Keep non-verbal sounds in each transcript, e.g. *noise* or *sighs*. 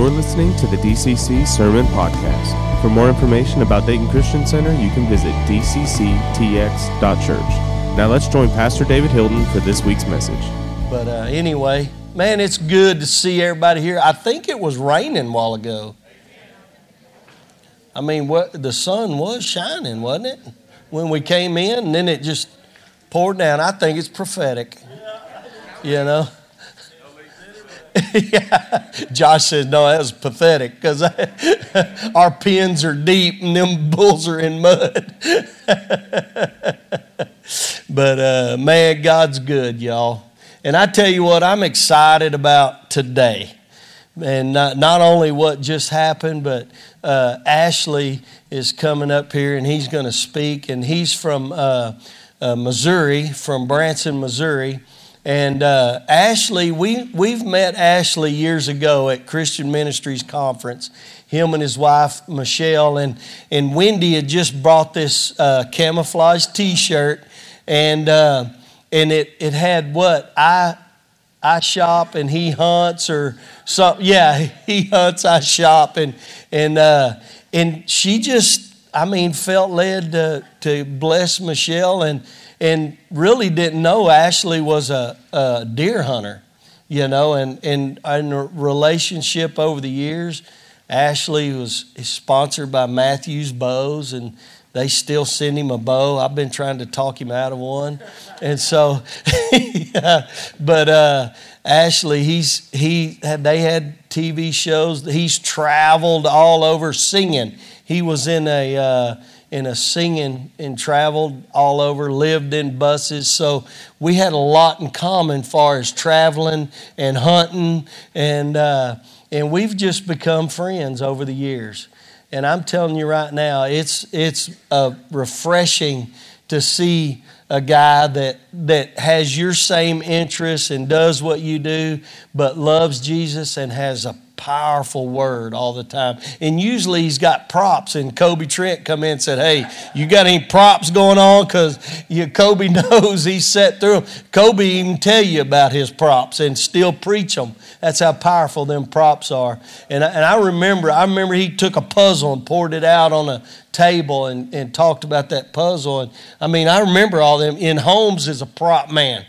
You're listening to the DCC Sermon Podcast. For more information about Dayton Christian Center, you can visit dcctx.church. Now let's join Pastor David Hilton for this week's message. But uh, anyway, man, it's good to see everybody here. I think it was raining a while ago. I mean, what the sun was shining, wasn't it? When we came in, and then it just poured down. I think it's prophetic. You know? *laughs* yeah. Josh says, no, that was pathetic because *laughs* our pins are deep and them bulls are in mud. *laughs* but uh, man, God's good, y'all. And I tell you what, I'm excited about today. And not, not only what just happened, but uh, Ashley is coming up here and he's going to speak. And he's from uh, uh Missouri, from Branson, Missouri. And uh, Ashley, we, we've met Ashley years ago at Christian Ministries Conference, him and his wife, Michelle. And, and Wendy had just brought this uh, camouflage t shirt, and, uh, and it, it had what? I, I shop and he hunts, or something. Yeah, *laughs* he hunts, I shop. And, and, uh, and she just, I mean, felt led to, to bless Michelle. And, and really didn't know Ashley was a, a deer hunter, you know, and, and in a relationship over the years, Ashley was sponsored by Mathews Bows, and they still send him a bow. I've been trying to talk him out of one, and so, *laughs* but uh, Ashley, he's he they had TV shows. He's traveled all over singing. He was in a uh, in a singing and traveled all over, lived in buses. So we had a lot in common far as traveling and hunting, and uh, and we've just become friends over the years. And I'm telling you right now, it's it's uh, refreshing to see a guy that that has your same interests and does what you do, but loves Jesus and has a powerful word all the time. And usually he's got props, and Kobe Trent come in and said, Hey, you got any props going on? Because Kobe *laughs* knows he's set through them. Kobe even tell you about his props and still preach them. That's how powerful them props are. And I, and I remember, I remember he took a puzzle and poured it out on a table and, and talked about that puzzle. And I mean, I remember all them. In Holmes is a prop man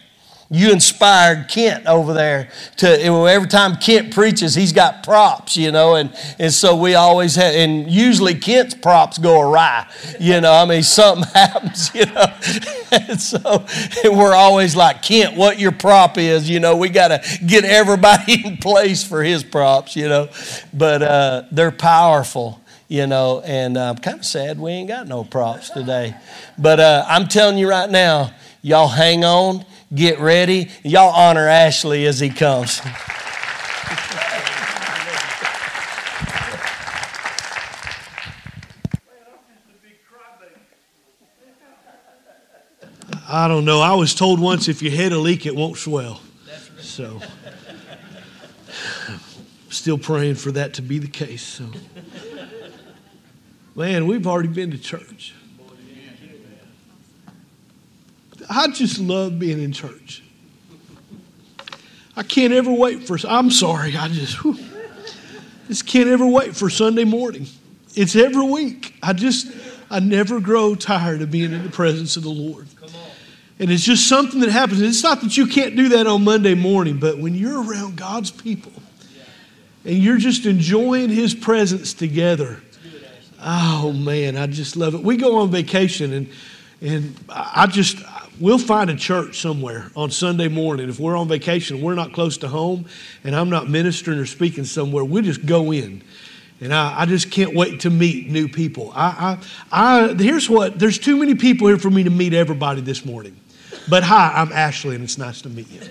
you inspired Kent over there to every time Kent preaches, he's got props, you know, and, and so we always have, and usually Kent's props go awry, you know, I mean, *laughs* something happens, you know, *laughs* and so and we're always like, Kent, what your prop is, you know, we got to get everybody *laughs* in place for his props, you know, but uh, they're powerful you know, and I'm kind of sad we ain't got no props today. But uh, I'm telling you right now, y'all hang on get ready. Y'all honor Ashley as he comes. I don't know. I was told once if you hit a leak, it won't swell. So, still praying for that to be the case. So, man, we've already been to church. I just love being in church. I can't ever wait for, I'm sorry, I just, whew, just can't ever wait for Sunday morning. It's every week. I just, I never grow tired of being in the presence of the Lord. And it's just something that happens. It's not that you can't do that on Monday morning, but when you're around God's people and you're just enjoying His presence together, oh man, I just love it. We go on vacation and and I just we'll find a church somewhere on Sunday morning. If we're on vacation, we're not close to home, and I'm not ministering or speaking somewhere, we'll just go in. And I, I just can't wait to meet new people. I, I, I, here's what there's too many people here for me to meet everybody this morning. But hi, I'm Ashley, and it's nice to meet you.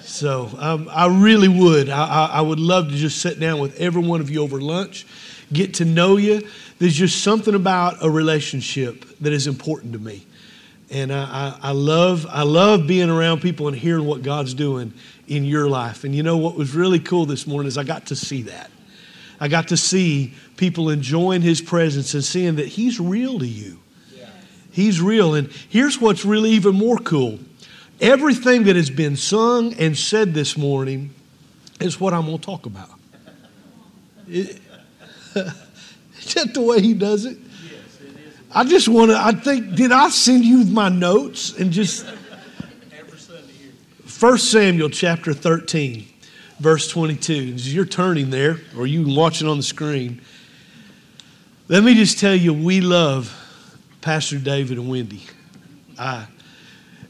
So um, I really would. I, I would love to just sit down with every one of you over lunch, get to know you. There's just something about a relationship that is important to me. And I, I, I, love, I love being around people and hearing what God's doing in your life. And you know what was really cool this morning is I got to see that. I got to see people enjoying His presence and seeing that He's real to you. Yeah. He's real. And here's what's really even more cool everything that has been sung and said this morning is what I'm going to talk about. *laughs* Is that the way he does it? Yes, it is. I just want to, I think, did I send you my notes and just. 1 Samuel chapter 13, verse 22. As you're turning there, or you can watch on the screen, let me just tell you, we love Pastor David and Wendy. I,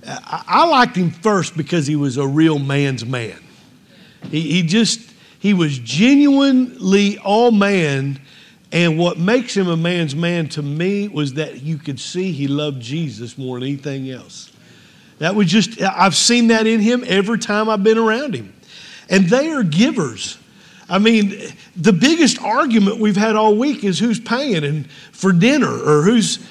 I, I liked him first because he was a real man's man. He, he just, he was genuinely all man. And what makes him a man's man to me was that you could see he loved Jesus more than anything else. That was just, I've seen that in him every time I've been around him. And they are givers. I mean, the biggest argument we've had all week is who's paying and for dinner or who's.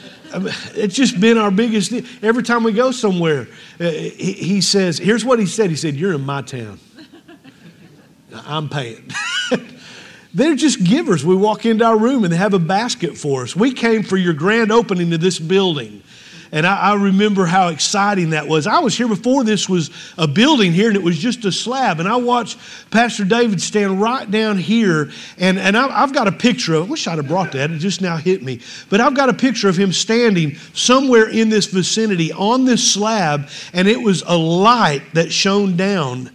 It's just been our biggest. Every time we go somewhere, uh, he says, "Here's what he said." He said, "You're in my town. *laughs* I'm paying." *laughs* They're just givers. We walk into our room and they have a basket for us. We came for your grand opening to this building. And I, I, remember how exciting that was. I was here before this was a building here, and it was just a slab. And I watched Pastor David stand right down here. And, and I, have got a picture of I wish I'd have brought that. It just now hit me. But I've got a picture of him standing somewhere in this vicinity on this slab, and it was a light that shone down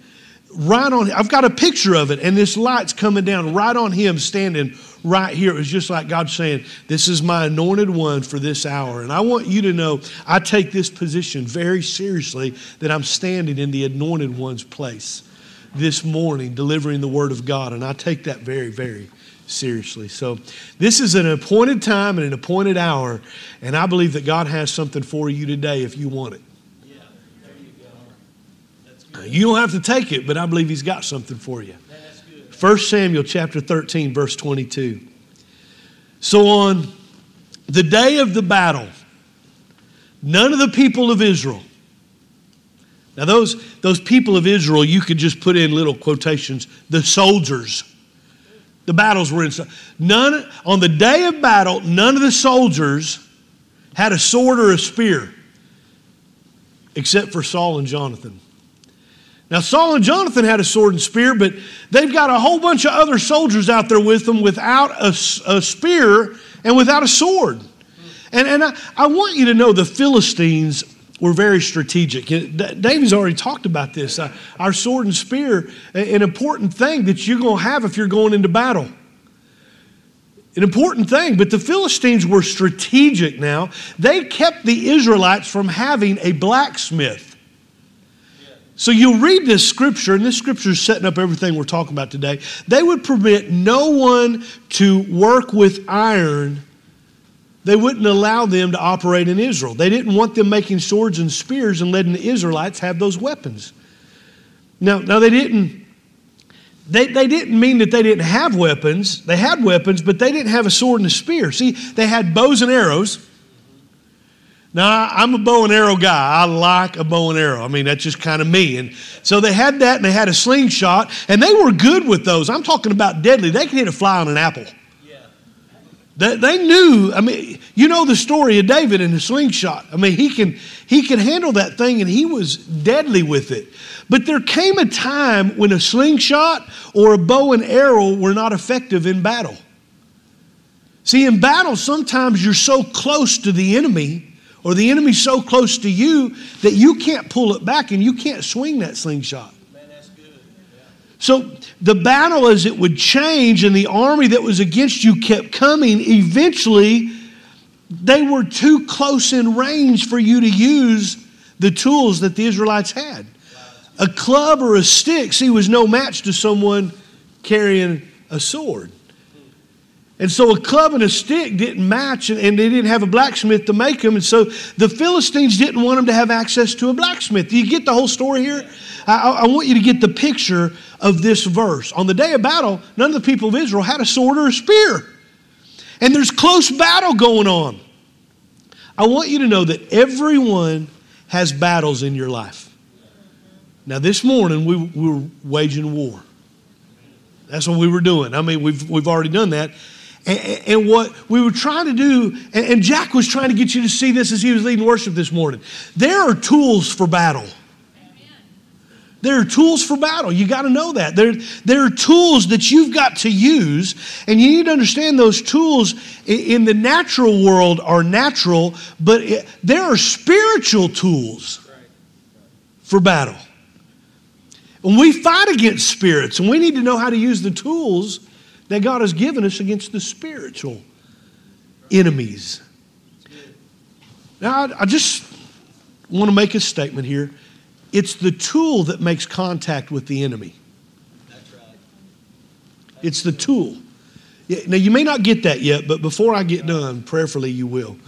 right on I've got a picture of it, and this light's coming down right on him standing right here. It was just like God saying, This is my anointed one for this hour. And I want you to know I take this position very seriously that I'm standing in the anointed one's place this morning, delivering the word of God. And I take that very, very seriously. So, this is an appointed time and an appointed hour, and I believe that God has something for you today if you want it. You don't have to take it, but I believe He's got something for you. 1 Samuel chapter 13, verse 22. So on the day of the battle, none of the people of Israel, now those, those people of Israel, you could just put in little quotations, the soldiers. The battles were in. None, on the day of battle, none of the soldiers had a sword or a spear, except for Saul and Jonathan. Now, Saul and Jonathan had a sword and spear, but they've got a whole bunch of other soldiers out there with them without a, a spear and without a sword. And, and I, I want you to know the Philistines were very strategic. David's already talked about this. Uh, our sword and spear, an important thing that you're going to have if you're going into battle. An important thing, but the Philistines were strategic now. They kept the Israelites from having a blacksmith. So you read this scripture, and this scripture is setting up everything we're talking about today. They would permit no one to work with iron. They wouldn't allow them to operate in Israel. They didn't want them making swords and spears and letting the Israelites have those weapons. Now, now they didn't. They, they didn't mean that they didn't have weapons. They had weapons, but they didn't have a sword and a spear. See, they had bows and arrows, now, I'm a bow and arrow guy. I like a bow and arrow. I mean, that's just kind of me. And so they had that and they had a slingshot, and they were good with those. I'm talking about deadly. They could hit a fly on an apple. They, they knew, I mean, you know the story of David and the slingshot. I mean, he can, he can handle that thing and he was deadly with it. But there came a time when a slingshot or a bow and arrow were not effective in battle. See, in battle, sometimes you're so close to the enemy or the enemy's so close to you that you can't pull it back and you can't swing that slingshot. So the battle, as it would change, and the army that was against you kept coming, eventually they were too close in range for you to use the tools that the Israelites had. A club or a stick, see, was no match to someone carrying a sword. And so a club and a stick didn't match, and, they didn't have a blacksmith to make them. And so the Philistines didn't want them to have access to a blacksmith. You get the whole story here? I, I, want you to get the picture of this verse. On the day of battle, none of the people of Israel had a sword or a spear. And there's close battle going on. I want you to know that everyone has battles in your life. Now, this morning, we, we were waging war. That's what we were doing. I mean, we've, we've already done that. And, and what we were trying to do, and, and Jack was trying to get you to see this as he was leading worship this morning. There are tools for battle. There are tools for battle. You got to know that. There, there are tools that you've got to use, and you need to understand those tools in the natural world are natural, but it, there are spiritual tools for battle. And we fight against spirits, and we need to know how to use the tools that God has given us against the spiritual enemies. Now, I, I just want to make a statement here. It's the tool that makes contact with the enemy. That's right. It's the tool. Now, you may not get that yet, but before I get done, prayerfully you will.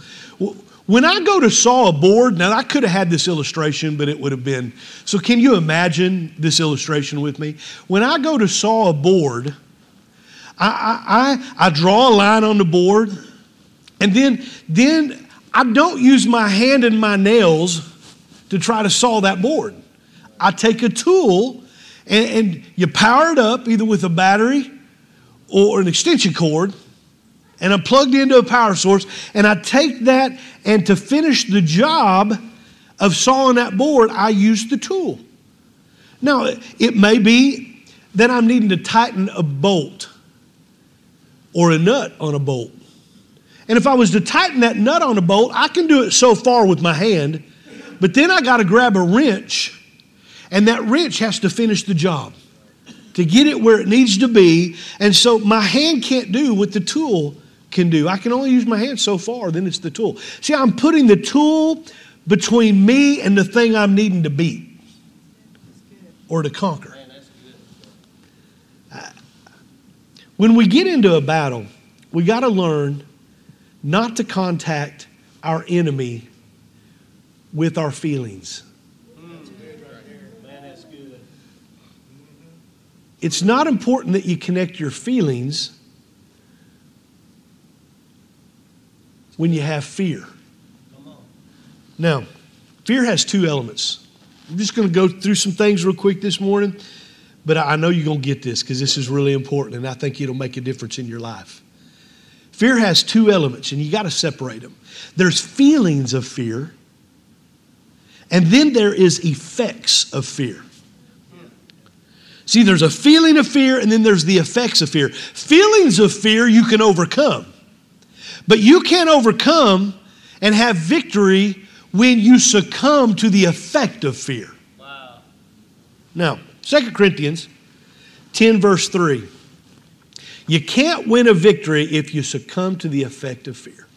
When I go to saw a board, now I could have had this illustration, but it would have been. So, can you imagine this illustration with me? When I go to saw a board, I, I, I, I draw a line on the board, and then, then I don't use my hand and my nails to try to saw that board. I take a tool and, and you power it up either with a battery or an extension cord and I'm plugged into a power source, and I take that, and to finish the job of sawing that board, I use the tool. Now, it may be that I'm needing to tighten a bolt or a nut on a bolt. And if I was to tighten that nut on a bolt, I can do it so far with my hand, but then I got to grab a wrench, and that wrench has to finish the job to get it where it needs to be. And so my hand can't do what the tool can do. I can only use my hand so far, then it's the tool. See, I'm putting the tool between me and the thing I'm needing to beat or to conquer. When we get into a battle, we got to learn not to contact our enemy with our feelings. It's not important that you connect your feelings when you have fear. Now, fear has two elements. I'm just going to go through some things real quick this morning, but I know you're going to get this because this is really important and I think it'll make a difference in your life. Fear has two elements, and you got to separate them. There's feelings of fear, and then there is effects of fear. See, there's a feeling of fear, and then there's the effects of fear. Feelings of fear you can overcome, but you can't overcome and have victory when you succumb to the effect of fear. Wow. Now, 2 Corinthians 10, verse 3. You can't win a victory if you succumb to the effect of fear.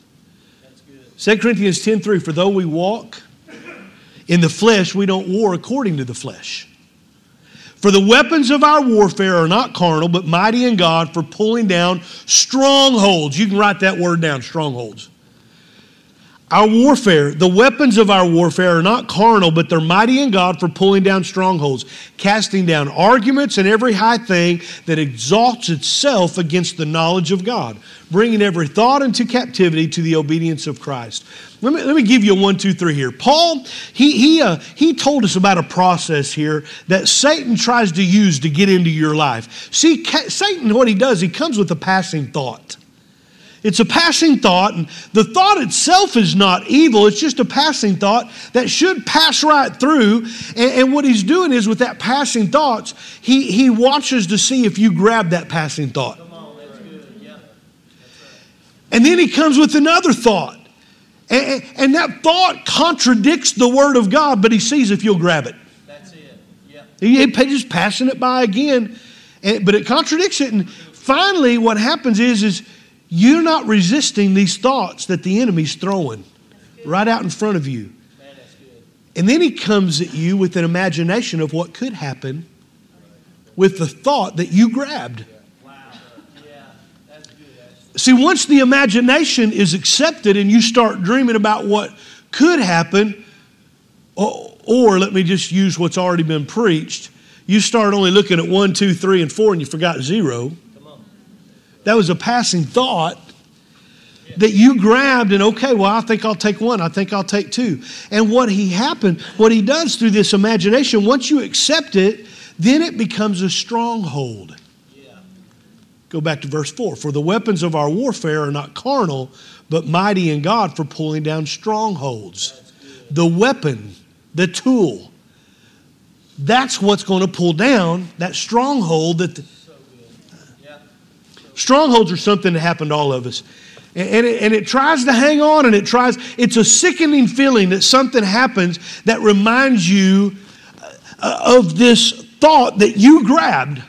2 Corinthians 10 3. For though we walk in the flesh, we don't war according to the flesh. For the weapons of our warfare are not carnal, but mighty in God for pulling down strongholds. You can write that word down strongholds. Our warfare, the weapons of our warfare are not carnal, but they're mighty in God for pulling down strongholds, casting down arguments and every high thing that exalts itself against the knowledge of God, bringing every thought into captivity to the obedience of Christ. Let me, let me give you a one, two, three here. Paul, he, he, uh, he told us about a process here that Satan tries to use to get into your life. See, Satan, what he does, he comes with a passing thought. It's a passing thought, and the thought itself is not evil. It's just a passing thought that should pass right through. And, and what he's doing is, with that passing thoughts, he, he watches to see if you grab that passing thought. On, yeah. right. And then he comes with another thought. And, and, that thought contradicts the Word of God, but he sees if you'll grab it. That's it. Yeah. He, just passing it by again, and, but it contradicts it. And finally, what happens is, is you're not resisting these thoughts that the enemy's throwing right out in front of you. And then he comes at you with an imagination of what could happen with the thought that you grabbed. See, once the imagination is accepted and you start dreaming about what could happen, or, or, let me just use what's already been preached, you start only looking at one, two, three, and four, and you forgot zero. That was a passing thought that you grabbed and okay well i think i'll take one. I think i'll take two. And what he happened what he does through this imagination once you accept it then it becomes a stronghold. Go back to verse 4 for the weapons of our warfare are not carnal but mighty in god for pulling down strongholds. The weapon the tool that's what's going to pull down that stronghold that strongholds are something that happened to all of us. And it, and it tries to hang on and it tries it's a sickening feeling that something happens that reminds you uh, of this thought that you grabbed.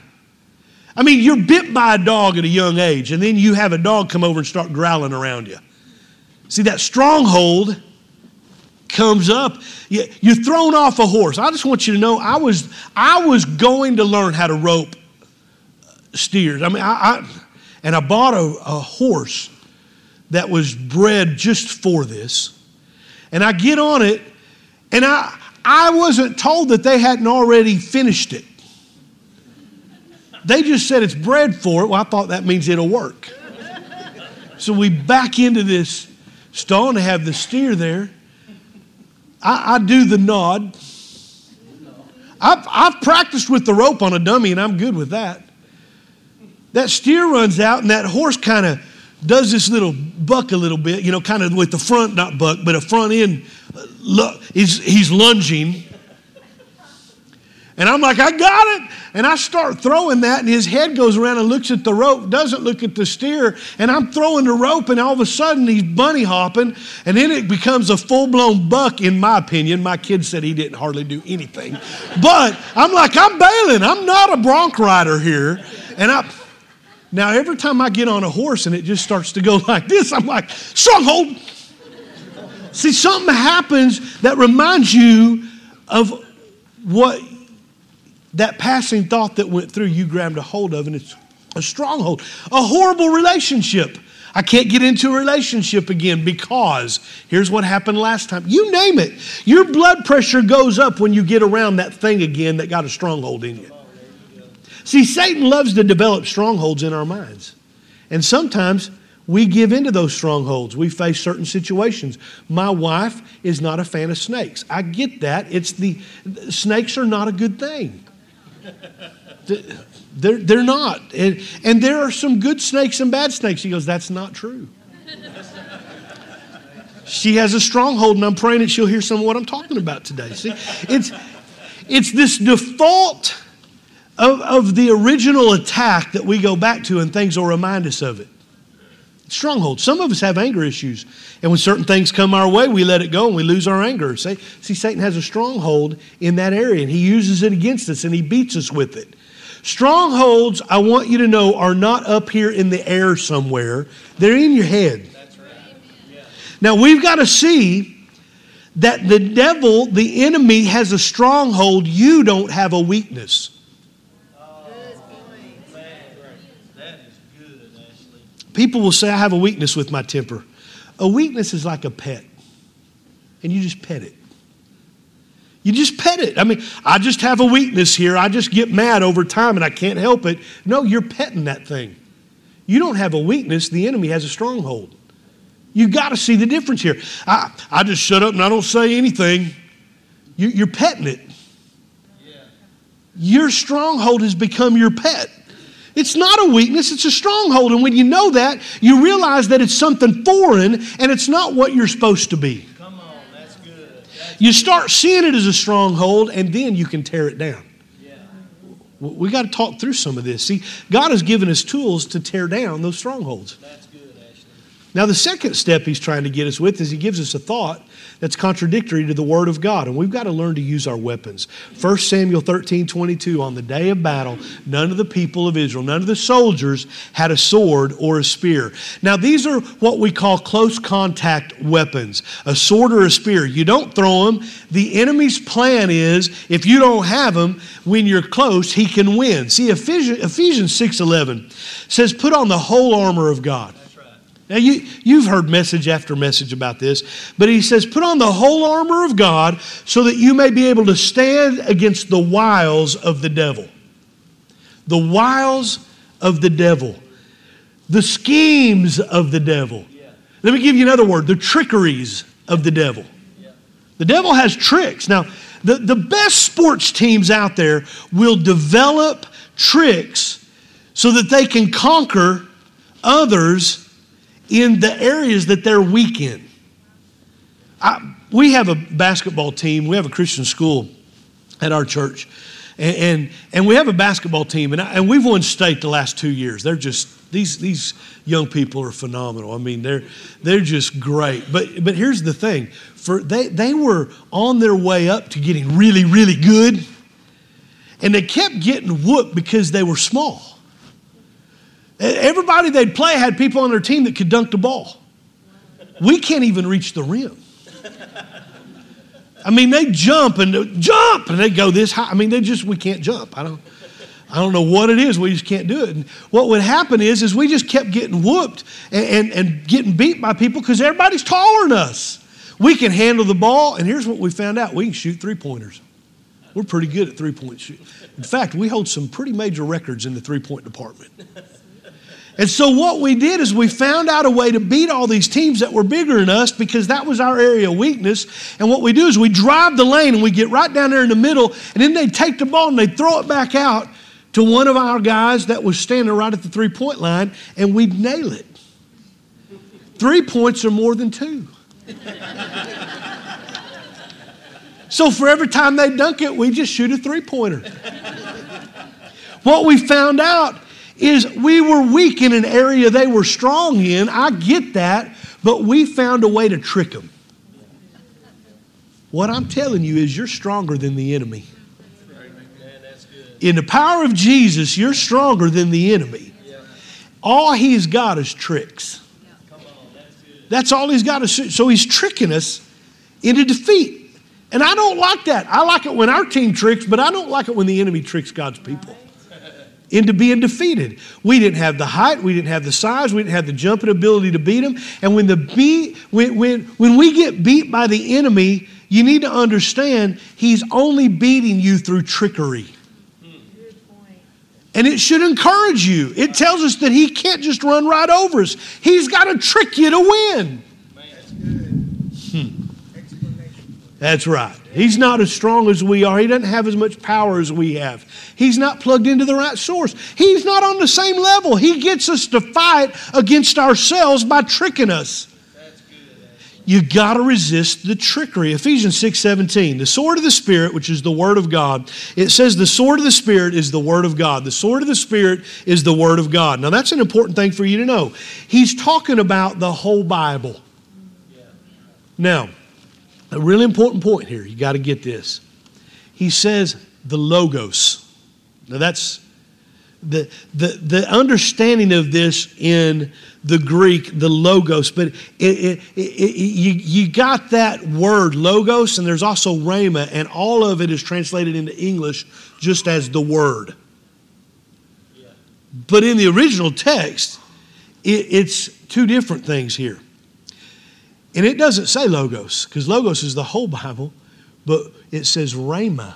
I mean you're bit by a dog at a young age and then you have a dog come over and start growling around you. See that stronghold comes up. You're thrown off a horse. I just want you to know i was i was going to learn how to rope steers. I mean i, I and i bought a, a horse that was bred just for this. And i get on it and i i wasn't told that they hadn't already finished it. They just said it's bred for it. Well i thought that means it'll work. So we back into this stall and have the steer there. I, I do the nod. I've, I've practiced with the rope on a dummy and I'm good with that. That steer runs out and that horse kind of does this little buck a little bit, you know, kind of with the front, not buck, but a front end. Uh, look, He's, he's lunging. And I'm like, I got it. And I start throwing that, and his head goes around and looks at the rope, doesn't look at the steer. And I'm throwing the rope, and all of a sudden he's bunny hopping, and then it becomes a full blown buck, in my opinion. My kid said he didn't hardly do anything. But I'm like, I'm bailing. I'm not a bronc rider here. And I. Now, every time I get on a horse and it just starts to go *laughs* like this, I'm like, stronghold. See, something happens that reminds you of what that passing thought that went through, you grabbed a hold of, and it's a stronghold, a horrible relationship. I can't get into a relationship again because here's what happened last time. You name it. Your blood pressure goes up when you get around that thing again that got a stronghold in you. See, Satan loves to develop strongholds in our minds. And sometimes we give into those strongholds. We face certain situations. My wife is not a fan of snakes. I get that. It's the snakes are not a good thing. *laughs* They're, they're not. And, and there are some good snakes and bad snakes. He goes, That's not true. *laughs* she has a stronghold, and I'm praying that she'll hear some of what I'm talking about today. See, it's, it's this default of, of the original attack that we go back to, and things will remind us of it. Stronghold. Some of us have anger issues, and when certain things come our way, we let it go and we lose our anger. See, see, Satan has a stronghold in that area, and he uses it against us, and he beats us with it. Strongholds, I want you to know, are not up here in the air somewhere, they're in your head. Now, we've got to see that the devil, the enemy, has a stronghold. You don't have a weakness. People will say, I have a weakness with my temper. A weakness is like a pet, and you just pet it. You just pet it. I mean, I just have a weakness here. I just get mad over time and I can't help it. No, you're petting that thing. You don't have a weakness, the enemy has a stronghold. You've got to see the difference here. I, I just shut up and I don't say anything. You, are petting it. Yeah. Your stronghold has become your pet. It's not a weakness, it's a stronghold. And when you know that, you realize that it's something foreign and it's not what you're supposed to be. Come on, that's good. That's you start seeing it as a stronghold and then you can tear it down. Yeah. We got to talk through some of this. See, God has given us tools to tear down those strongholds. That's good. Now, the second step he's trying to get us with is he gives us a thought that's contradictory to the Word of God. And we've got to learn to use our weapons. 1 Samuel 13 22, on the day of battle, none of the people of Israel, none of the soldiers had a sword or a spear. Now, these are what we call close contact weapons a sword or a spear. You don't throw them. The enemy's plan is if you don't have them, when you're close, he can win. See, Ephesians, Ephesians 6 11 says, Put on the whole armor of God now, you, you've heard message after message about this, but he says, Put on the whole armor of God so that you may be able to stand against the wiles of the devil. The wiles of the devil, the schemes of the devil. Yeah. Let me give you another word the trickeries of the devil. Yeah. The devil has tricks. Now, the, the best sports teams out there will develop tricks so that they can conquer others in the areas that they're weak in. I, we have a basketball team, we have a Christian school, at our church. And, and, and we have a basketball team, and, I, and we've won state the last two years. They're just, these, these young people are phenomenal. I mean, they're, they're just great. But, but here's the thing for, they, they were on their way up to getting really, really good, and they kept getting whooped because they were small. Everybody they'd play had people on their team that could dunk the ball. We can't even reach the rim. I mean, they jump and jump and they go this high. I mean, they just we can't jump. I don't. I don't know what it is. We just can't do it. And what would happen is, is we just kept getting whooped and, and, and getting beat by people because everybody's taller than us. We can handle the ball, and here's what we found out: we can shoot three pointers. We're pretty good at three point shoot. In fact, we hold some pretty major records in the three point department. And so what we did is we found out a way to beat all these teams that were bigger than us because that was our area of weakness. And what we do is we drive the lane and we get right down there in the middle, and then they take the ball and they throw it back out to one of our guys that was standing right at the three point line, and we'd nail it. Three points are more than two. so for every time they dunk it, we just shoot a three pointer. what we found out is we were weak in an area they were strong in. I get that, but we found a way to trick them. What I'm telling you is you're stronger than the enemy. In the power of Jesus, you're stronger than the enemy. All he's got is tricks. That's all he's got is so he's tricking us into defeat. And I don't like that. I like it when our team tricks, but I don't like it when the enemy tricks God's people into being defeated. We didn't have the height, we didn't have the size, we didn't have the jumping ability to beat them. And when the beat, when, when, when we get beat by the enemy, you need to understand he's only beating you through trickery. And it should encourage you. It tells us that he can't just run right over us. He's got to trick you to win. Hmm. That's right. He's not as strong as we are. He doesn't have as much power as we have. He's not plugged into the right source. He's not on the same level. He gets us to fight against ourselves by tricking us. You got to resist the trickery. Ephesians 6 17. The sword of the Spirit, which is the Word of God, it says the sword of the Spirit is the Word of God. The sword of the Spirit is the Word of God. Now, that's an important thing for you to know. He's talking about the whole Bible. Now, a really important point here. You got to get this. He says the logos. Now that's the, the, the understanding of this in the Greek, the logos, but it, it, it, you, you got that word logos, and there's also rhema, and all of it is translated into English just as the word. But in the original text, it's two different things here. And it doesn't say logos, because logos is the whole Bible, but it says rhema.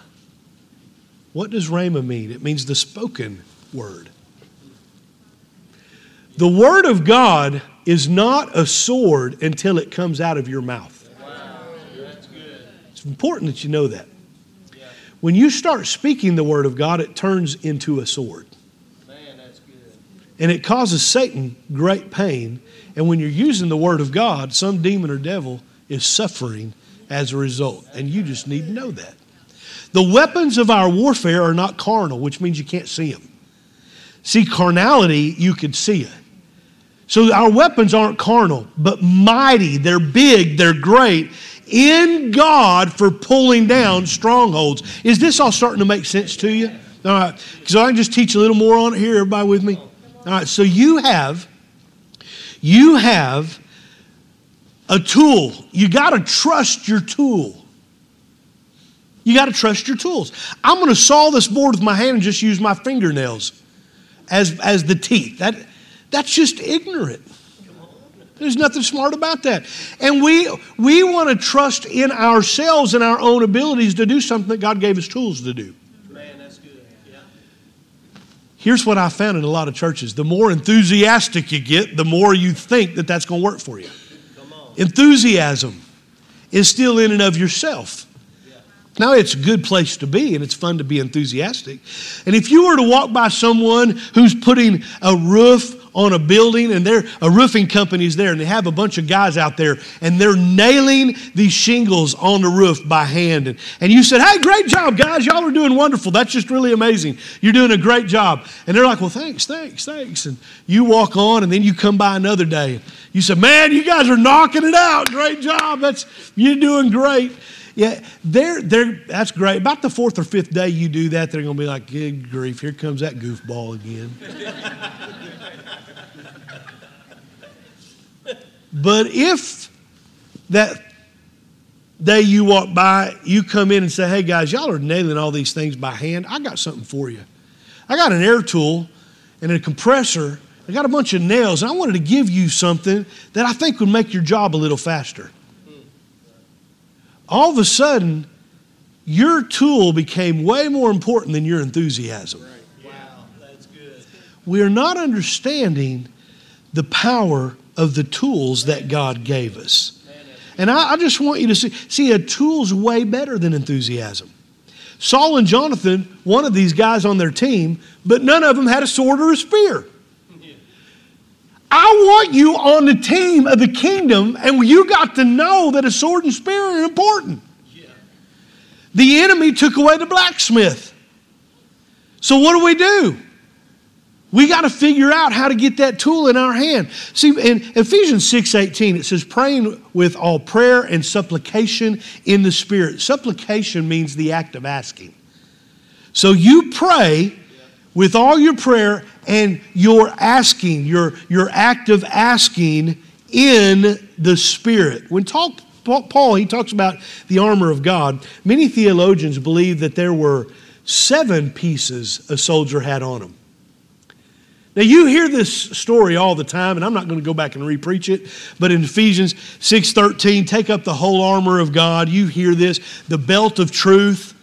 What does rhema mean? It means the spoken word. The word of God is not a sword until it comes out of your mouth. It's important that you know that. When you start speaking the word of God, it turns into a sword. And it causes Satan great pain and when you're using the Word of God, some demon or devil is suffering as a result. And you just need to know that. The weapons of our warfare are not carnal, which means you can't see them. See, carnality, you could see it. So our weapons aren't carnal, but mighty. They're big, they're great in God for pulling down strongholds. Is this all starting to make sense to you? All right, so I can just teach a little more on it here. Everybody with me? All right, so you have you have a tool. You got to trust your tool. You got to trust your tools. I'm going to saw this board with my hand and just use my fingernails as, as the teeth. That, that's just ignorant. There's nothing smart about that. And we, we want to trust in ourselves and our own abilities to do something that God gave us tools to do. Here's what I found in a lot of churches the more enthusiastic you get, the more you think that that's going to work for you. Enthusiasm is still in and of yourself. Now, it's a good place to be and it's fun to be enthusiastic. And if you were to walk by someone who's putting a roof on a building and they're a roofing company's there and they have a bunch of guys out there and they're nailing these shingles on the roof by hand. And, and you said, Hey, great job, guys. Y'all are doing wonderful. That's just really amazing. You're doing a great job. And they're like, Well, thanks, thanks, thanks. And you walk on and then you come by another day. You said, Man, you guys are knocking it out. Great job. That's you're doing great. Yeah, they're, they're, that's great. About the fourth or fifth day you do that, they're going to be like, good grief, here comes that goofball again. but if that day you walk by, you come in and say, hey guys, y'all are nailing all these things by hand, I got something for you. I got an air tool and a compressor. I got a bunch of nails, and I wanted to give you something that I think would make your job a little faster all of a sudden, your tool became way more important than your enthusiasm. Wow, that's good. We are not understanding the power of the tools that God gave us. And I, I just want you to see, see, a tool's way better than enthusiasm. Saul and Jonathan, one of these guys on their team, but none of them had a sword or a spear. I want you on the team of the kingdom, and you got to know that a sword and spear are important. The enemy took away the blacksmith. So, what do we do? We got to figure out how to get that tool in our hand. See, in Ephesians 6:18, it says, praying with all prayer and supplication in the Spirit. Supplication means the act of asking. So you pray with all your prayer and your asking, your, your act of asking in the Spirit. When talk, Paul, he talks about the armor of God, many theologians believe that there were seven pieces a soldier had on him. Now you hear this story all the time, and I'm not going to go back and repreach it, but in Ephesians 6:13, take up the whole armor of God. You hear this, the belt of truth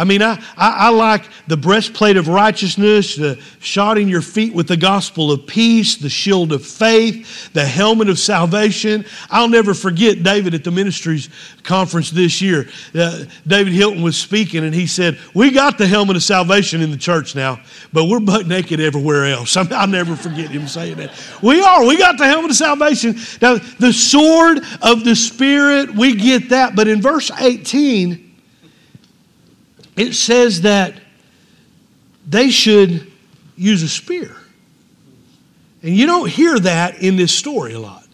I mean, I, I, I, like the breastplate of righteousness, the shodding your feet with the gospel of peace, the shield of faith, the helmet of salvation. I'll never forget David at the ministries conference this year. Uh, David Hilton was speaking and he said, We got the helmet of salvation in the church now, but we're butt naked everywhere else. *laughs* I I'll never forget him saying that. We are. We got the helmet of salvation. Now, the sword of the Spirit, we get that. But in verse 18, it says that they should use a spear. And you don't hear that in this story a lot.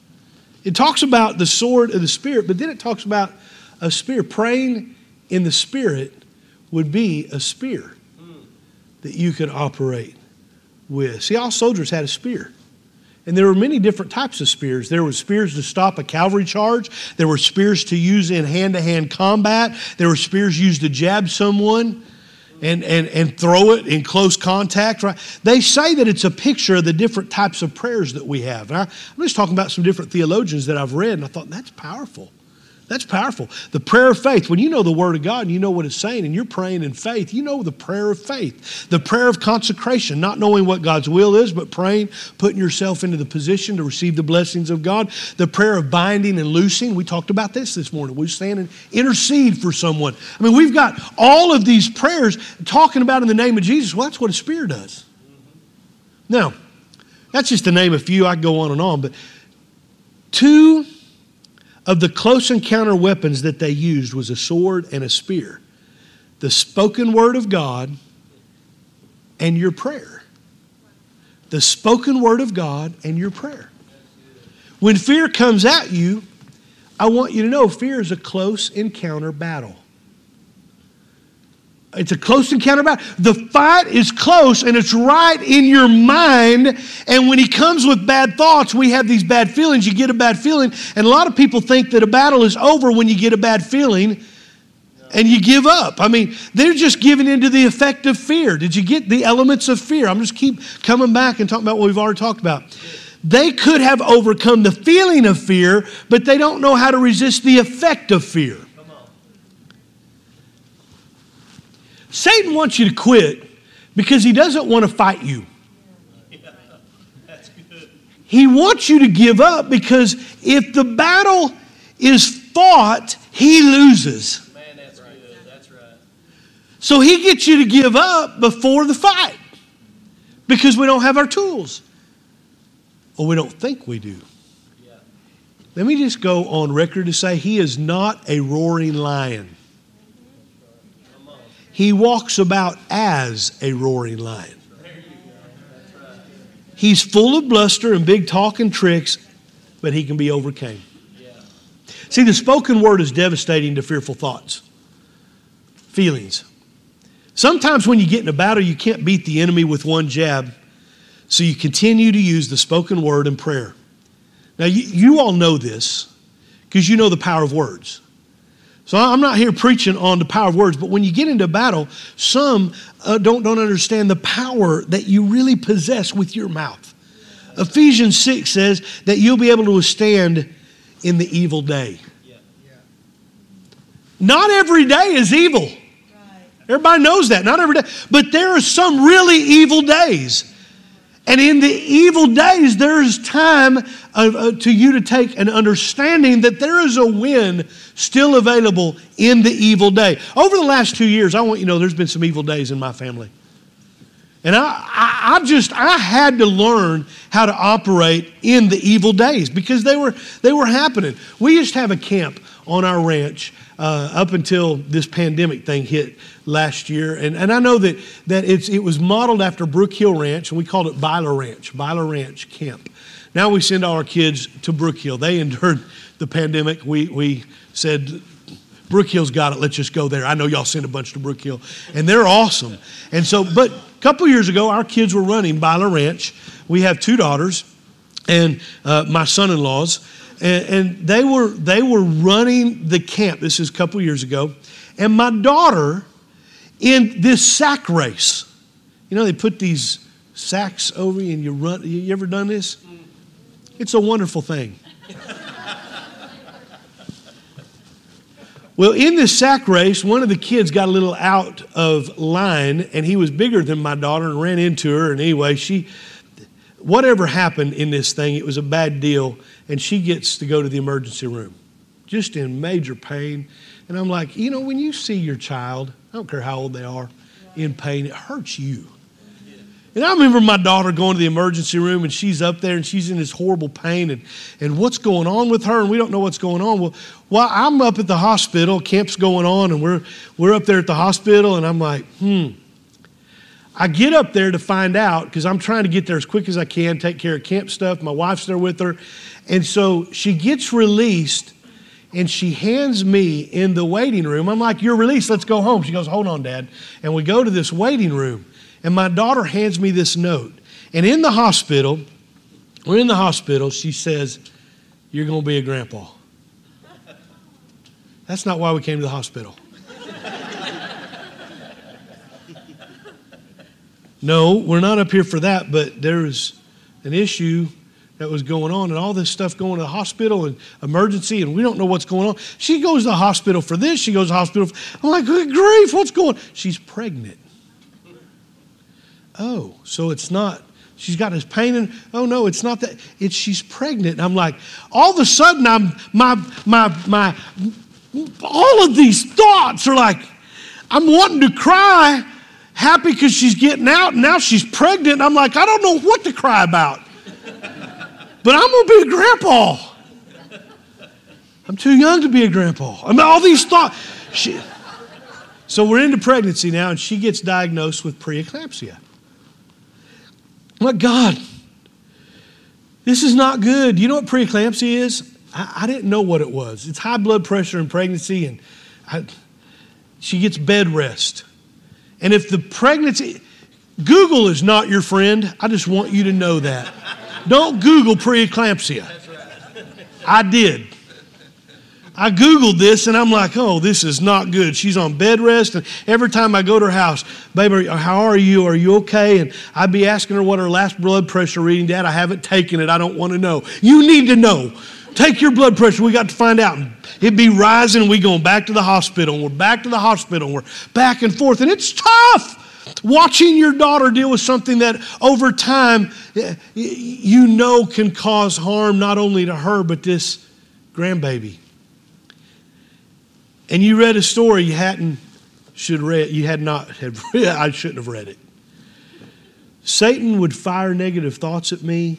It talks about the sword of the Spirit, but then it talks about a spear. Praying in the Spirit would be a spear that you could operate with. See, all soldiers had a spear. And there were many different types of spears. There were spears to stop a cavalry charge. There were spears to use in hand to hand combat. There were spears used to jab someone and, and, and throw it in close contact. Right? They say that it's a picture of the different types of prayers that we have. I, I'm just talking about some different theologians that I've read, and I thought that's powerful. That's powerful. The prayer of faith, when you know the Word of God and you know what it's saying and you're praying in faith, you know the prayer of faith. The prayer of consecration, not knowing what God's will is, but praying, putting yourself into the position to receive the blessings of God. The prayer of binding and loosing. We talked about this this morning. We stand and intercede for someone. I mean, we've got all of these prayers talking about in the name of Jesus. Well, that's what a spear does. Now, that's just to name a few. I could go on and on, but two of the close encounter weapons that they used was a sword and a spear. The spoken word of God and your prayer. The spoken word of God and your prayer. When fear comes at you, I want you to know fear is a close encounter battle. It's a close encounter battle. The fight is close and it's right in your mind. And when he comes with bad thoughts, we have these bad feelings. You get a bad feeling. And a lot of people think that a battle is over when you get a bad feeling and you give up. I mean, they're just giving into the effect of fear. Did you get the elements of fear? I'm just keep coming back and talking about what we've already talked about. They could have overcome the feeling of fear, but they don't know how to resist the effect of fear. Satan wants you to quit because he doesn't want to fight you. He wants you to give up because if the battle is fought, he loses. Man, that's right. That's right. So he gets you to give up before the fight because we don't have our tools. or we don't think we do. Yeah. Let me just go on record to say he is not a roaring lion. He walks about as a roaring lion. He's full of bluster and big talk and tricks, but he can be overcame. See, the spoken word is devastating to fearful thoughts, feelings. Sometimes when you get in a battle, you can't beat the enemy with one jab, so you continue to use the spoken word and prayer. Now, you, you all know this because you know the power of words. So I'm not here preaching on the power of words, but when you get into battle, some uh, don't, don't understand the power that you really possess with your mouth. Ephesians 6 says that you'll be able to withstand in the evil day. Not every day is evil. Everybody knows that. Not every day. But there are some really evil days. And in the evil days, there is time uh, to you to take an understanding that there is a win still available in the evil day. Over the last two years, I want you to know there's been some evil days in my family. And I, I, I, just, I had to learn how to operate in the evil days because they were, they were happening. We used to have a camp on our ranch uh, up until this pandemic thing hit last year. And, and I know that, that it's, it was modeled after Brook Hill Ranch, and we called it Byler Ranch, Byler Ranch Camp. Now we send all our kids to Brook Hill. They endured the pandemic. We, we said, Brook Hill's got it. Let's just go there. I know y'all sent a bunch to Brook Hill, and they're awesome. And so, but a couple years ago, our kids were running Byler Ranch. We have two daughters and uh, my son-in-laws, and, and, they were they were running the camp. This is a couple years ago, and my daughter in this sack race. You know, they put these sacks over you and you run. You ever done this? It's a wonderful thing. well, in this sack race, one of the kids got a little out of line and he was bigger than my daughter and ran into her. And anyway, she, whatever happened in this thing, it was a bad deal. And she gets to go to the emergency room, just in major pain. And I'm like, you know, when you see your child, I don't care how old they are, in pain, it hurts you. And I remember my daughter going to the emergency room and she's up there and she's in this horrible pain and, and what's going on with her and we don't know what's going on. Well, while I'm up at the hospital, camp's going on and we're, we're up there at the hospital and I'm like, hmm. I get up there to find out because I'm trying to get there as quick as I can, take care of camp stuff. My wife's there with her. And so she gets released and she hands me in the waiting room. I'm like, You're released, let's go home. She goes, Hold on, Dad. And we go to this waiting room, and my daughter hands me this note. And in the hospital, we're in the hospital, she says, You're going to be a grandpa. That's not why we came to the hospital. *laughs* no, we're not up here for that, but there's an issue that was going on and all this stuff going to the hospital and emergency and we don't know what's going on. She goes to the hospital for this. She goes to the hospital. For, I'm like, good grief, what's going on? She's pregnant. Oh, so it's not, she's got this pain and, oh no, it's not that, it's she's pregnant. And I'm like, all of a sudden I'm, my, my, my, all of these thoughts are like, I'm wanting to cry, happy because she's getting out and now she's pregnant. I'm like, I don't know what to cry about but I'm going to be a grandpa. I'm too young to be a grandpa. I mean, all these thoughts. She, so we're into pregnancy now, and she gets diagnosed with preeclampsia. My God, this is not good. You know what preeclampsia is? I, I didn't know what it was. It's high blood pressure in pregnancy, and I, she gets bed rest. And if the pregnancy, Google is not your friend. I just want you to know that. Don't Google preeclampsia. I did. I Googled this and I'm like, oh, this is not good. She's on bed rest. And every time I go to her house, baby, how are you? Are you okay? And I'd be asking her what her last blood pressure reading, Dad. I haven't taken it. I don't want to know. You need to know. Take your blood pressure. We got to find out. It'd be rising. We going back to the hospital. We're back to the hospital. We're back and forth. And it's tough watching your daughter deal with something that over time eh, you know can cause harm not only to her, but this grandbaby. And you read a story you hadn't should read, you had not *laughs* read, I shouldn't have read it. Satan would fire negative thoughts at me,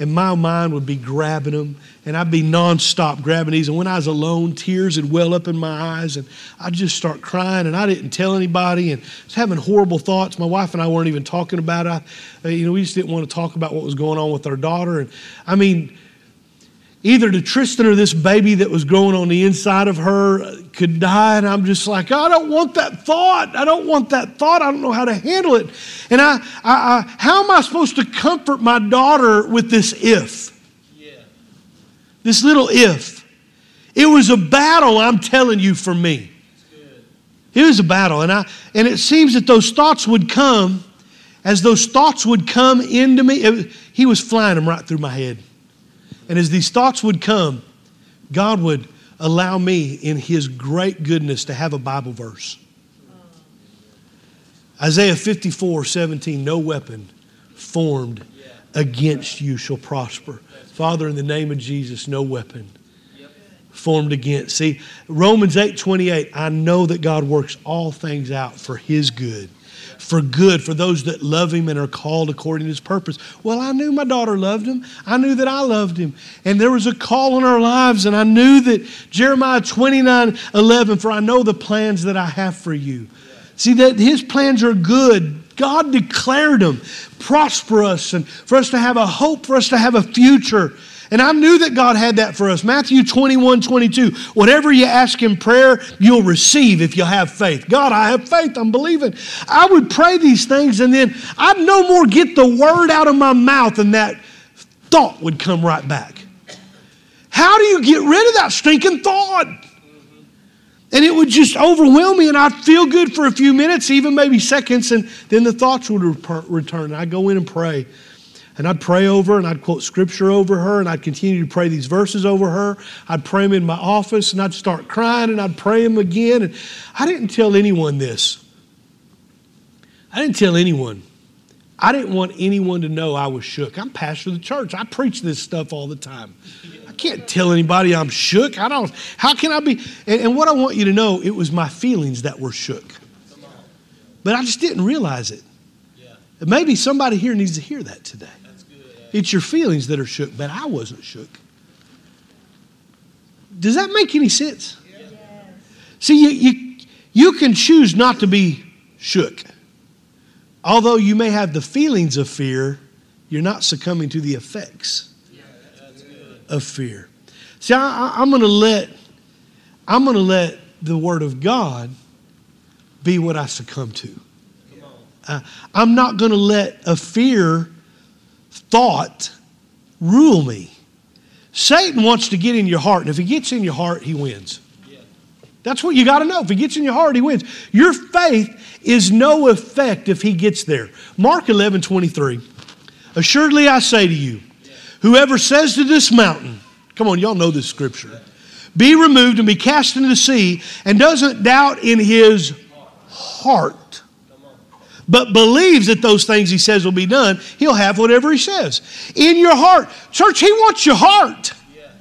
and my mind would be grabbing them, and I'd be nonstop grabbing these. And when I was alone, tears would well up in my eyes, and I'd just start crying, and I didn't tell anybody, and I was having horrible thoughts. My wife and I weren't even talking about it. I, uh, you know, we just didn't want to talk about what was going on with our daughter. And I mean, either to Tristan or this baby that was growing on the inside of her could die. And I'm just like, I don't want that thought. I don't want that thought. I don't know how to handle it. And I, I, I how am I supposed to comfort my daughter with this if? Yeah. This little if. It was a battle, I'm telling you, for me. It was a battle. And, I, and it seems that those thoughts would come, as those thoughts would come into me, it, he was flying them right through my head. And as these thoughts would come, God would allow me, in His great goodness, to have a Bible verse. Isaiah 54 17, no weapon formed against you shall prosper. Father, in the name of Jesus, no weapon formed against. See, Romans 8 28, I know that God works all things out for His good for good for those that love him and are called according to his purpose. Well, I knew my daughter loved him. I knew that I loved him. And there was a call in our lives, and I knew that Jeremiah 29 11, for I know the plans that I have for you. See, that his plans are good. God declared them prosperous and for us to have a hope, for us to have a future. And I knew that God had that for us. Matthew 21, 22. Whatever you ask in prayer, you'll receive if you have faith. God, I have faith. I'm believing. I would pray these things and then I'd no more get the word out of my mouth and that thought would come right back. How do you get rid of that stinking thought? And it would just overwhelm me, and I'd feel good for a few minutes, even maybe seconds, and then the thoughts would return. I'd go in and pray and I'd pray over and I'd quote scripture over her and I'd continue to pray these verses over her. I'd pray them in my office and I'd start crying and I'd pray them again. And I didn't tell anyone this. I didn't tell anyone. I didn't want anyone to know I was shook. I'm pastor of the church. I preach this stuff all the time. I can't tell anybody I'm shook. I don't. How can I be? And, and what I want you to know, it was my feelings that were shook. But I just didn't realize it. Maybe somebody here needs to hear that today. It's your feelings that are shook, but I wasn't shook. Does that make any sense? Yes. See, you, you, you can choose not to be shook. Although you may have the feelings of fear, you're not succumbing to the effects of fear. See, I, am going to let I'm going to let the Word of God be what I succumb to. Uh, I'm not going to let a fear thought rule me. Satan wants to get in your heart, and if he gets in your heart, he wins. That's what you got to know. If he gets in your heart, he wins. Your faith is no effect if he gets there. Mark 11, 23. Assuredly, I say to you, whoever says to this mountain, come on, y'all know this scripture, be removed and be cast into the sea, and doesn't doubt in his heart, but believes that those things he says will be done, he'll have whatever he says. In your heart. Church, he wants your heart.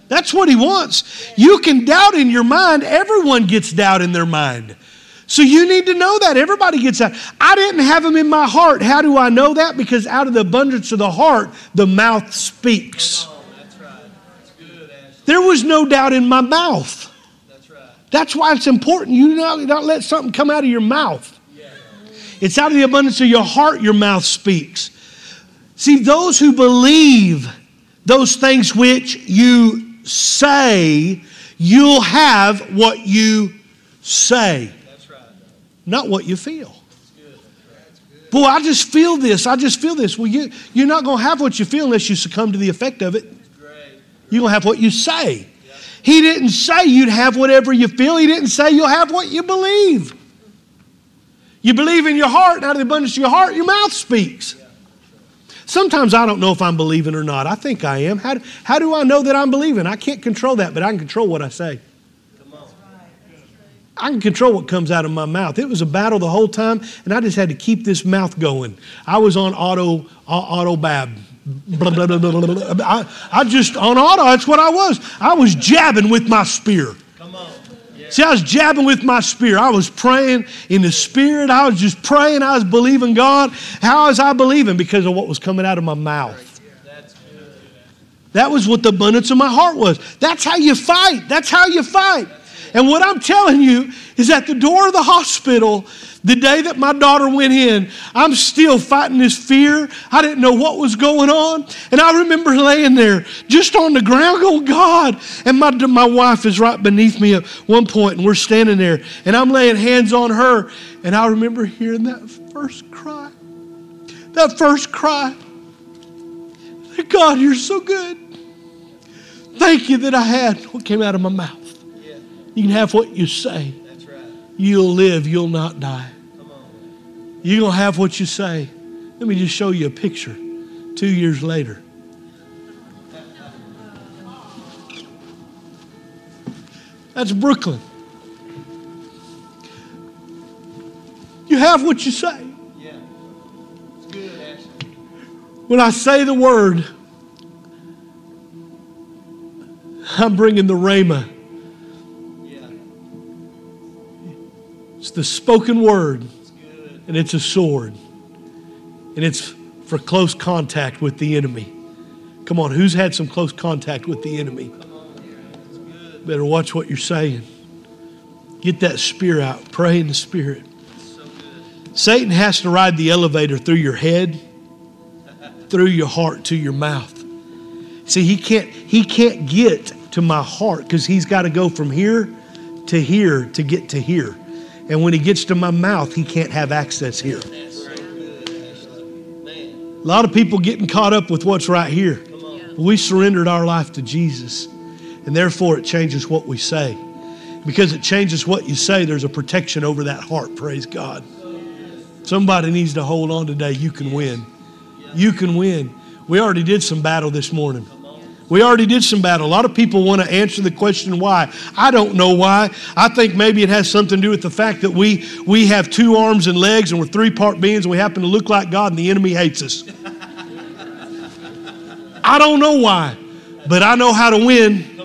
That's what he wants. You can doubt in your mind. Everyone gets doubt in their mind. So you need to know that. Everybody gets that. I didn't have them in my heart. How do I know that? Because out of the abundance of the heart, the mouth speaks. There was no doubt in my mouth. That's why it's important. You not, not let something come out of your mouth. It's out of the abundance of your heart your mouth speaks. See, those who believe those things which you say, you'll have what you say, right. not what you feel. Boy, I just feel this. I just feel this. Well, you, you're not going to have what you feel unless you succumb to the effect of it. You're going to have what you say. He didn't say you'd have whatever you feel, He didn't say you'll have what you believe. You believe in your heart, and out of the abundance of your heart, your mouth speaks. Sometimes I don't know if I'm believing or not. I think I am. How do, how do I know that I'm believing? I can't control that, but I can control what I say. I can control what comes out of my mouth. It was a battle the whole time, and I just had to keep this mouth going. I was on auto auto bab. Blah, blah, blah, I, I just on auto. That's what I was. I was jabbing with my spear. See, I was jabbing with my spear. I was praying in the spirit. I was just praying. I was believing God. How was I believing? Because of what was coming out of my mouth. That was what the abundance of my heart was. That's how you fight. That's how you fight. And what I'm telling you is at the door of the hospital, the day that my daughter went in, I'm still fighting this fear. I didn't know what was going on. And I remember laying there just on the ground going, God. And my, my wife is right beneath me at one point, and we're standing there, and I'm laying hands on her. And I remember hearing that first cry. That first cry. God, you're so good. Thank you that I had what came out of my mouth. You can have what you say. Right. You'll live, you'll not die. You're going to have what you say. Let me just show you a picture two years later. That's Brooklyn. You have what you say. Yeah. It's good. When I say the word, I'm bringing the Rhema It's the spoken word, and it's a sword, and it's for close contact with the enemy. Come on, who's had some close contact with the enemy? Better watch what you're saying. Get that spear out. Pray in the spirit. Satan has to ride the elevator through your head, through your heart to your mouth. See, he can't he can't get to my heart because he's got to go from here to here to get to here. And when he gets to my mouth, he can't have access here. A lot of people getting caught up with what's right here. But We surrendered our life to Jesus, and therefore it changes what we say. Because it changes what you say, there's a protection over that heart, praise God. Somebody needs to hold on today. You can win. You can win. We already did some battle this morning. We already did some battle. A lot of people want to answer the question why. I don't know why. I think maybe it has something to do with the fact that we, we have two arms and legs and we're three part beings and we happen to look like God and the enemy hates us. I don't know why, but I know how to win.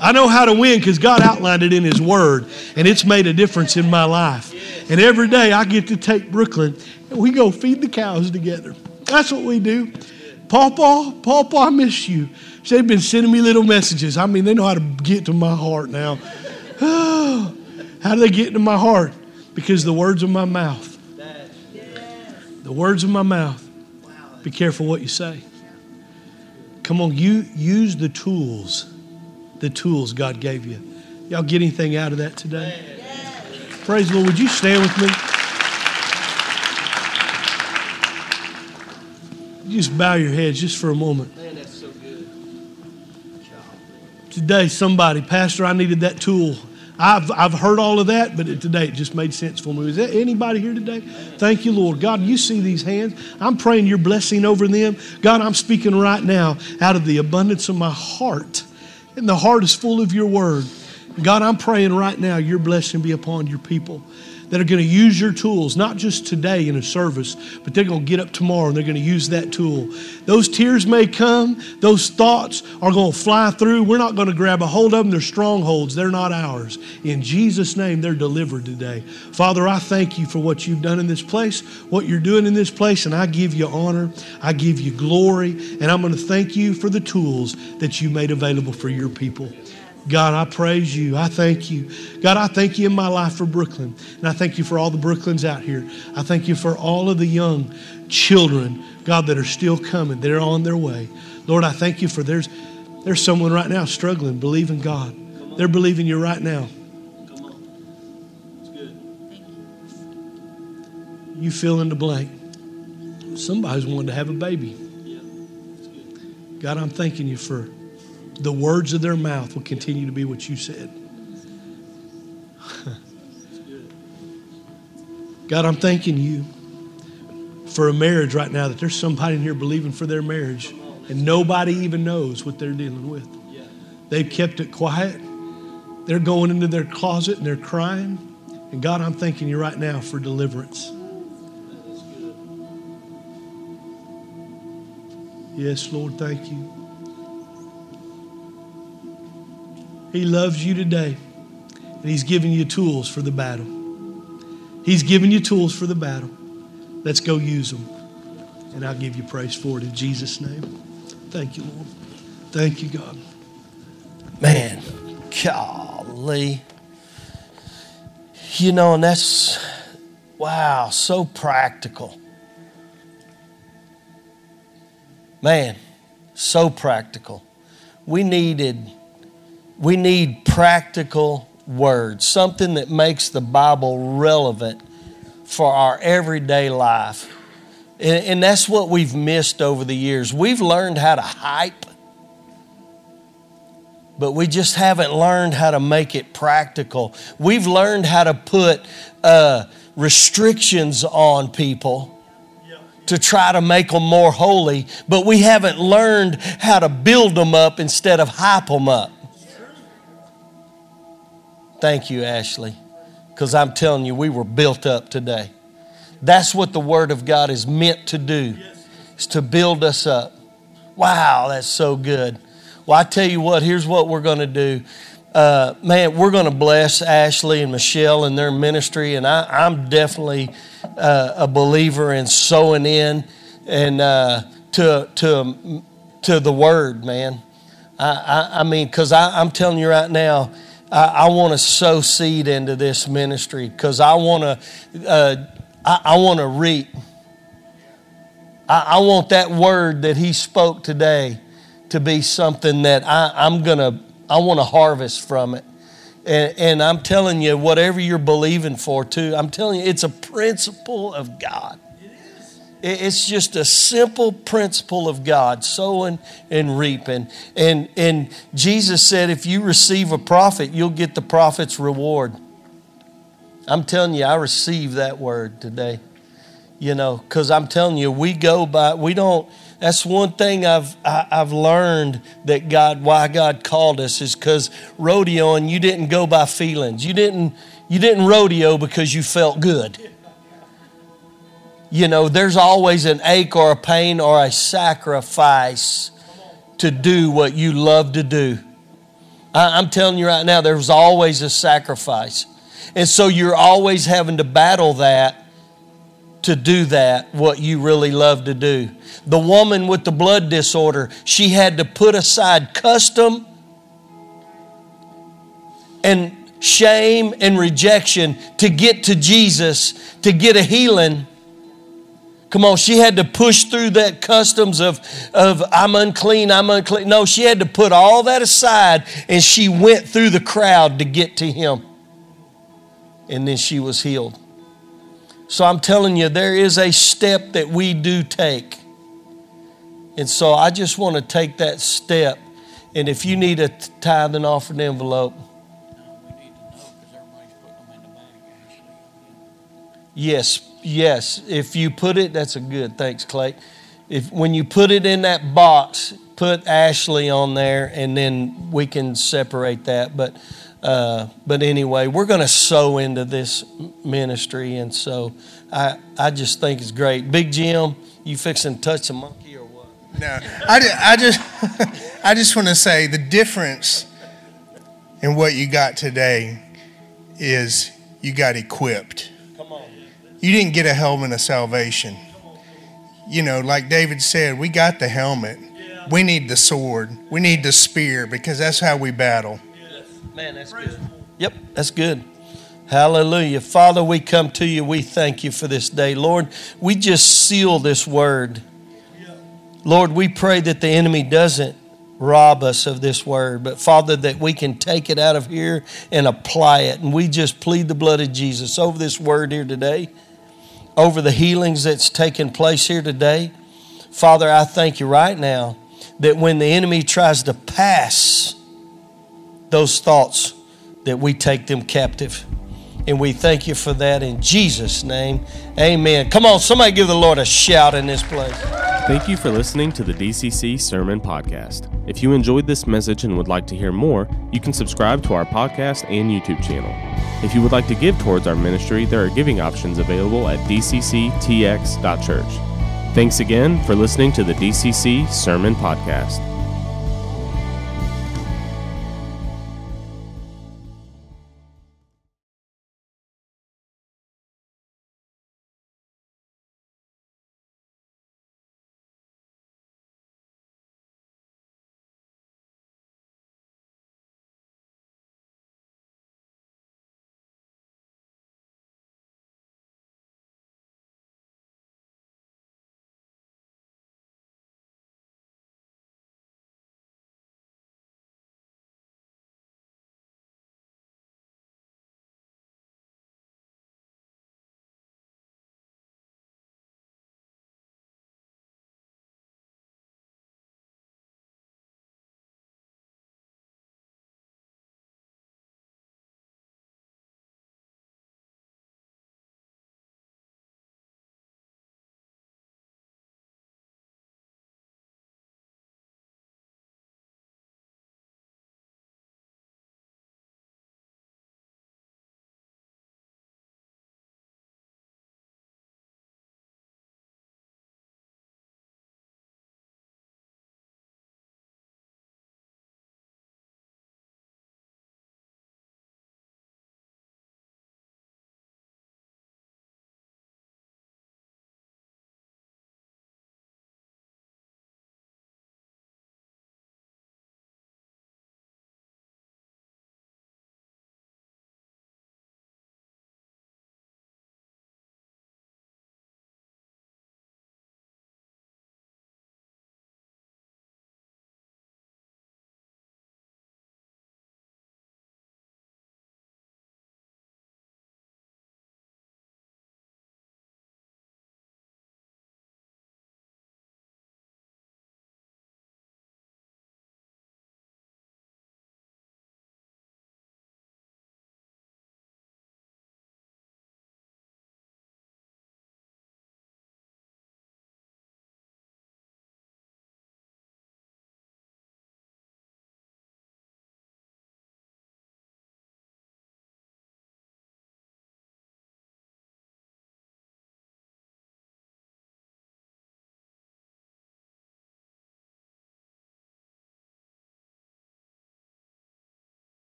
I know how to win because God outlined it in His Word, and it's made a difference in my life. And every day I get to take Brooklyn and we go feed the cows together. That's what we do. Pawpaw, Pawpaw, I miss you. They've been sending me little messages. I mean, they know how to get to my heart now. *sighs* how do they get into my heart? Because the words of my mouth. The words of my mouth. Be careful what you say. Come on, you use the tools, the tools God gave you. Y'all get anything out of that today? Praise the Lord. Would you stand with me? Just bow your heads just for a moment. Man, that's so good. Today, somebody, Pastor, I needed that tool. I've, I've heard all of that, but it, today it just made sense for me. Is there anybody here today? Thank you, Lord. God, you see these hands. I'm praying your blessing over them. God, I'm speaking right now out of the abundance of my heart. And the heart is full of your word. God, I'm praying right now your blessing be upon your people that are going to use your tools, not just today in a service, but they're going to get up tomorrow and they're going to use that tool. Those tears may come, those thoughts are going to fly through. We're not going to grab a hold of them. They're strongholds, they're not ours. In Jesus' name, they're delivered today. Father, I thank you for what you've done in this place, what you're doing in this place, and I give you honor, I give you glory, and I'm going to thank you for the tools that you made available for your people. God, I praise you. I thank you. God, I thank you in my life for Brooklyn. And I thank you for all the Brooklyns out here. I thank you for all of the young children, God, that are still coming. They're on their way. Lord, I thank you for there's there's someone right now struggling, believing God. They're believing you right now. Come on. It's good. You. you fill in the blank. Somebody's wanting to have a baby. Yeah. God, I'm thanking you for the words of their mouth will continue to be what you said. *laughs* God, I'm thanking you for a marriage right now that there's somebody in here believing for their marriage and nobody even knows what they're dealing with. They've kept it quiet. They're going into their closet and they're crying. And God, I'm thanking you right now for deliverance. Yes, Lord, thank you. He loves you today, and He's giving you tools for the battle. He's giving you tools for the battle. Let's go use them. And I'll give you praise for it in Jesus' name. Thank you, Lord. Thank you, God. Man, golly. You know, and that's, wow, so practical. Man, so practical. We needed, we need practical words, something that makes the Bible relevant for our everyday life. And, and that's what we've missed over the years. We've learned how to hype, but we just haven't learned how to make it practical. We've learned how to put uh, restrictions on people to try to make them more holy, but we haven't learned how to build them up instead of hype them up. Thank you, Ashley, because I'm telling you, we were built up today. That's what the Word of God is meant to do, is to build us up. Wow, that's so good. Well, I tell you what, here's what we're going to do. Uh, man, we're going to bless Ashley and Michelle and their ministry, and I, am definitely uh, a believer in sowing in and uh, to to to the Word, man. I, I, I mean, because I'm telling you right now, I, I want to sow seed into this ministry because I want to uh, I, I want to reap. I, I, want that word that he spoke today to be something that I, I'm gonna I want to harvest from it. And, and I'm telling you, whatever you're believing for, too, I'm telling you, it's a principle of God. It's just a simple principle of God, sowing and reaping. And, and Jesus said, if you receive a prophet, you'll get the prophet's reward. I'm telling you, I received that word today. You know, because I'm telling you, we go by, we don't, that's one thing I've, I, have i have learned that God, why God called us is because rodeoing, you didn't go by feelings. You didn't, you didn't rodeo because you felt good you know, there's always an ache or a pain or a sacrifice to do what you love to do. I, am telling you right now, there's always a sacrifice. And so you're always having to battle that to do that, what you really love to do. The woman with the blood disorder, she had to put aside custom and shame and rejection to get to Jesus, to get a healing Come on, she had to push through that customs of, of I'm unclean, I'm unclean. No, she had to put all that aside and she went through the crowd to get to him. And then she was healed. So I'm telling you, there is a step that we do take. And so I just want to take that step. And if you need a tithe and offering envelope, Yes, yes. If you put it, that's a good. Thanks, Clay. If when you put it in that box, put Ashley on there, and then we can separate that. But uh, but anyway, we're going to sow into this ministry, and so I I just think it's great. Big Jim, you fixing to touch a monkey or what? No, I, I just *laughs* I just want to say the difference in what you got today is you got equipped you didn't get a helmet of salvation. You know, like David said, we got the helmet. We need the sword. We need the spear because that's how we battle. Man, that's good. Yep, that's good. Hallelujah. Father, we come to you. We thank you for this day. Lord, we just seal this word. Lord, we pray that the enemy doesn't rob us of this word, but Father, that we can take it out of here and apply it. And we just plead the blood of Jesus over this word here today over the healings that's taken place here today. Father, I thank you right now that when the enemy tries to pass those thoughts, that we take them captive. And we thank you for that in Jesus' name. Amen. Come on, somebody give the Lord a shout in this place. Thank you for listening to the DCC Sermon Podcast. If you enjoyed this message and would like to hear more, you can subscribe to our podcast and YouTube channel. If you would like to give towards our ministry, there are giving options available at dcctx.church. Thanks again for listening to the DCC Sermon Podcast.